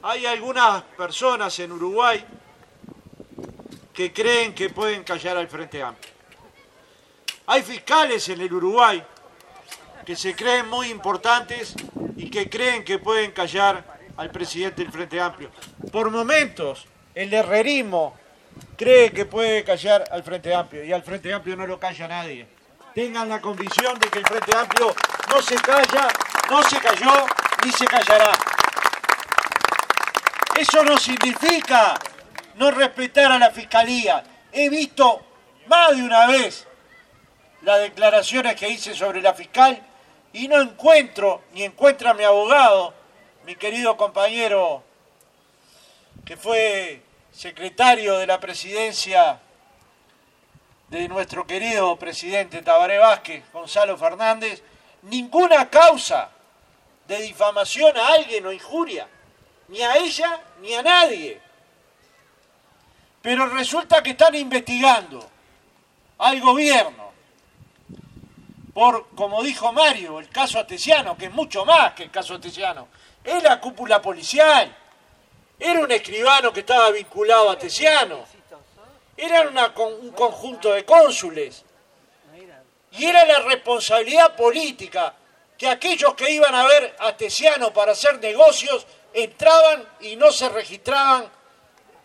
Hay algunas personas en Uruguay que creen que pueden callar al Frente Amplio. Hay fiscales en el Uruguay que se creen muy importantes y que creen que pueden callar al presidente del Frente Amplio. Por momentos, el herrerismo cree que puede callar al Frente Amplio y al Frente Amplio no lo calla nadie. Tengan la convicción de que el Frente Amplio no se calla, no se cayó ni se callará. Eso no significa no respetar a la Fiscalía. He visto más de una vez las declaraciones que hice sobre la fiscal y no encuentro, ni encuentra mi abogado, mi querido compañero que fue secretario de la presidencia de nuestro querido presidente Tabaré Vázquez, Gonzalo Fernández, ninguna causa de difamación a alguien o injuria ni a ella ni a nadie. Pero resulta que están investigando al gobierno por, como dijo Mario, el caso Atesiano, que es mucho más que el caso Atesiano. Es la cúpula policial. Era un escribano que estaba vinculado a Atesiano. Era un conjunto de cónsules. Y era la responsabilidad política que aquellos que iban a ver a Atesiano para hacer negocios entraban y no se registraban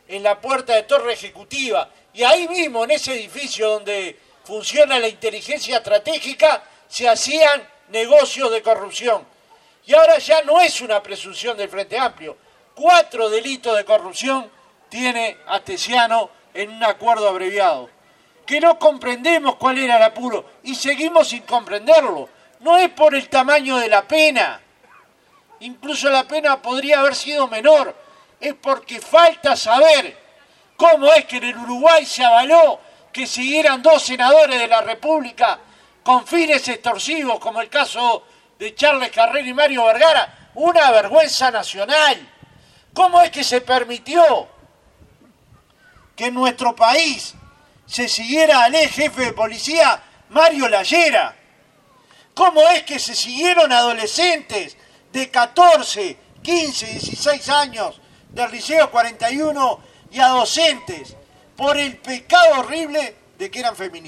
en la puerta de torre ejecutiva. Y ahí mismo, en ese edificio donde funciona la inteligencia estratégica, se hacían negocios de corrupción. Y ahora ya no es una presunción del Frente Amplio. Cuatro delitos de corrupción tiene Atesiano en un acuerdo abreviado. Que no comprendemos cuál era el apuro y seguimos sin comprenderlo. No es por el tamaño de la pena, incluso la pena podría haber sido menor, es porque falta saber cómo es que en el Uruguay se avaló que siguieran dos senadores de la República con fines extorsivos, como el caso de Charles Carrera y Mario Vergara, una vergüenza nacional. ¿Cómo es que se permitió que en nuestro país se siguiera al ex jefe de policía Mario Lallera? ¿Cómo es que se siguieron adolescentes de 14, 15, 16 años del Liceo 41 y a por el pecado horrible de que eran feministas.